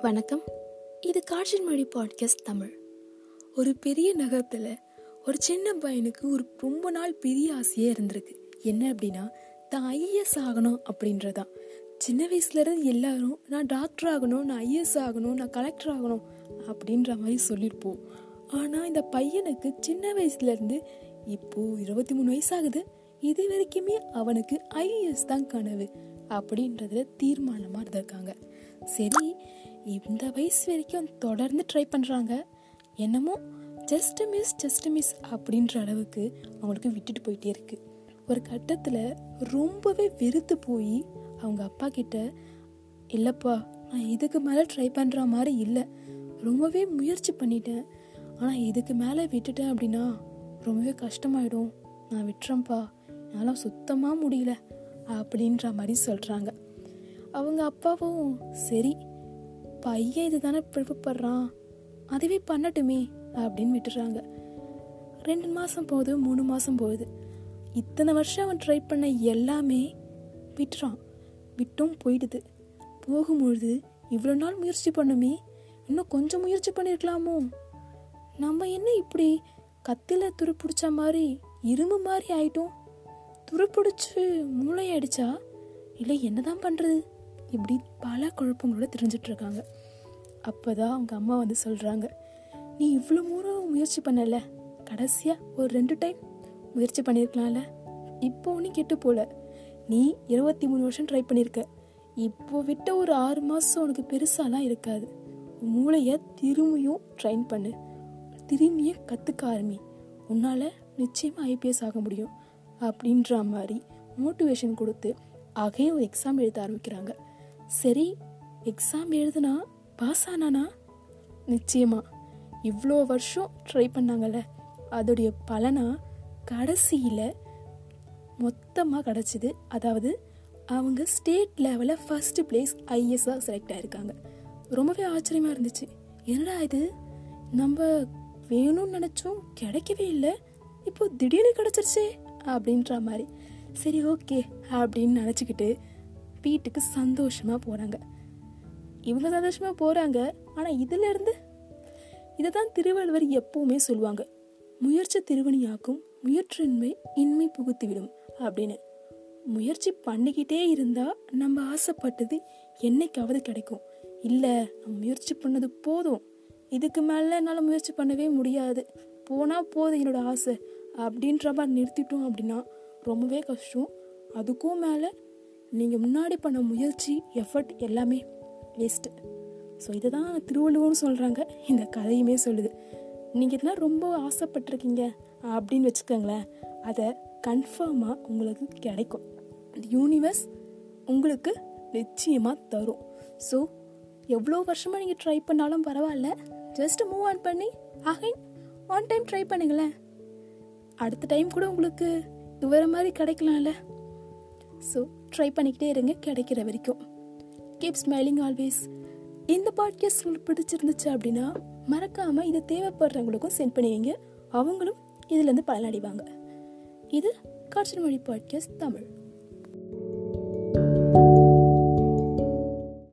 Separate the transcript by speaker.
Speaker 1: வணக்கம். இது காற்றின் மொழி பாட்காஸ்ட் தமிழ். ஒரு பெரிய நகரத்தில் ஒரு சின்ன பையனுக்கு ஒரு ரொம்ப நாள் பெரிய ஆசையாக இருந்திருக்கு. என்ன அப்படின்னா தான் ஐஏஎஸ் ஆகணும் அப்படின்றதான் சின்ன வயசுலேருந்து எல்லாரும் நான் டாக்டர் ஆகணும் நான் ஐஏஎஸ் ஆகணும் நான் கலெக்டர் ஆகணும் அப்படின்ற மாதிரி சொல்லியிருப்போம் ஆனால் இந்த பையனுக்கு சின்ன வயசுலேருந்து இப்போது இருபத்தி மூணு வயசாகுது. இது வரைக்குமே அவனுக்கு ஐஏஎஸ் தான் கனவு அப்படின்றதுல தீர்மானமாக இருந்திருக்காங்க. சரி இந்த வயசு வரைக்கும் தொடர்ந்து ட்ரை பண்ணுறாங்க என்னமோ ஜஸ்ட் மிஸ் ஜஸ்ட் மிஸ் அப்படின்ற அளவுக்கு அவங்களுக்கு விட்டுட்டு போயிட்டே இருக்கு. ஒரு கட்டத்தில் ரொம்பவே வெறுத்து போய் அவங்க அப்பா கிட்ட இல்லைப்பா நான் இதுக்கு மேலே ட்ரை பண்ணுற மாதிரி இல்லை. ரொம்பவே முயற்சி பண்ணிட்டேன். ஆனால் இதுக்கு மேலே விட்டுட்டேன் அப்படின்னா ரொம்பவே கஷ்டமாயிடும். நான் விட்டுறேன்ப்பா. என்னால் சுத்தமாக முடியல. அப்படின்ற மாதிரி சொல்கிறாங்க அவங்க அப்பாவும் சரி பையன் இது தானே ப்ரிப்பர் அதுவே பண்ணட்டுமே அப்படின்னு விட்டுறாங்க. ரெண்டு மாதம் போகுது மூணு மாதம் போகுது. இத்தனை வருஷம் அவன் ட்ரை பண்ண எல்லாமே விட்டுறான். விட்டும் போயிடுது. போகும்பொழுது இவ்வளோ நாள் முயற்சி பண்ணுமே இன்னும் கொஞ்சம் முயற்சி பண்ணியிருக்கலாமோ நம்ம என்ன இப்படி கத்தில துருப்பிடிச்ச மாதிரி இரும்பு மாதிரி ஆயிட்டோம்? துருப்பிடிச்சு மூளையாயிடுச்சா இல்லை என்னதான் பண்ணுறது இப்படி பல குழப்பங்களோட தெரிஞ்சிட்டு இருக்காங்க அப்போதான் அவங்க அம்மா வந்து சொல்கிறாங்க நீ இவ்வளோ தூரம் முயற்சி பண்ணல? கடைசியாக ஒரு ரெண்டு டைம் முயற்சி பண்ணியிருக்கலாம்ல இப்போ ஒன்றும் கெட்டு போல. நீ இருபத்தி மூணு வருஷம் ட்ரை பண்ணியிருக்க இப்போ விட்ட ஒரு ஆறு மாதம் உனக்கு பெருசாலாம் இருக்காது. மூளையை திரும்பியும் ட்ரைன் பண்ணு. திரும்பியும் கற்றுக்க ஆரம்பி. உன்னால் நிச்சயமாக ஐபிஎஸ் ஆக முடியும். அப்படின்ற மாதிரி மோட்டிவேஷன் கொடுத்து அகையும் ஒரு எக்ஸாம் எழுத ஆரம்பிக்கிறாங்க. சரி எக்ஸாம் எழுதுனா பாஸ் ஆனானா? நிச்சயமா. இவ்வளோ வருஷம் ட்ரை பண்ணாங்கல்ல. அதோடைய பலனா கடைசியில் மொத்தமாக கிடச்சிது. அதாவது அவங்க ஸ்டேட் லெவலில் ஃபஸ்ட்டு பிளேஸ் ஐஎஸ்ஆர் செலக்ட் ஆயிருக்காங்க. ரொம்பவே ஆச்சரியமாக இருந்துச்சு. என்னடா இது? நம்ம வேணும்னு நினச்சோம் கிடைக்கவே இல்லை. இப்போது திடீர்னு கிடச்சிருச்சே அப்படின்ற மாதிரி. சரி ஓகே அப்படின்னு நினச்சிக்கிட்டு வீட்டுக்கு சந்தோஷமாக போகிறாங்க இவங்க சந்தோஷமாக போகிறாங்க ஆனால் இதிலிருந்து இதை தான் திருவள்ளுவர் எப்பவுமே சொல்லுவாங்க. முயற்சி திருவணியாக்கும் முயற்றின்மை இன்மை புகுத்திவிடும் அப்படின்னு. முயற்சி பண்ணிக்கிட்டே இருந்தால் நம்ம ஆசைப்பட்டது என்னைக்காவது கிடைக்கும். இல்லை நம்ம முயற்சி பண்ணது போதும். இதுக்கு மேலே என்னால் முயற்சி பண்ணவே முடியாது. போனால் போதும் என்னோட ஆசை. அப்படின்ற மாதிரி நிறுத்திட்டோம் அப்படின்னா ரொம்பவே கஷ்டம். அதுக்கும் மேலே நீங்கள் முன்னாடி பண்ண முயற்சி எஃபர்ட் எல்லாமே வேஸ்ட்டு ஸோ இதை தான் திருவள்ளுவர்னு சொல்கிறாங்க இந்த கதையுமே சொல்லுது. நீங்கள் இதெல்லாம் ரொம்ப ஆசைப்பட்டிருக்கீங்க அப்படின்னு வச்சுக்கோங்களேன். அதை கன்ஃபார்மாக உங்களுக்கு கிடைக்கும். யூனிவர்ஸ் உங்களுக்கு நிச்சயமாக தரும். ஸோ எவ்வளோ வருஷமாக நீங்கள் ட்ரை பண்ணாலும் பரவாயில்ல. ஜஸ்ட் மூவ் ஆன் பண்ணி அகைன் ஆன் டைம் ட்ரை பண்ணுங்களேன். அடுத்த டைம் கூட உங்களுக்கு இது மாதிரி கிடைக்கலாம்ல. ஸோ ட்ரை பண்ணிக்கிட்டே இருங்க கிடைக்கிற வரைக்கும். கீப் ஸ்மைலிங் ஆல்வேஸ் இந்த பாட்காஸ்ட் உங்களுக்கு பிடிச்சிருந்துச்சு அப்படின்னா மறக்காமல் இதை தேவைப்படுறவங்களுக்கும் சென்ட் பண்ணுவீங்க அவங்களும் இதுலேருந்து பலனடைவாங்க. இது காட்சி மொழி பாட்காஸ்ட் தமிழ்.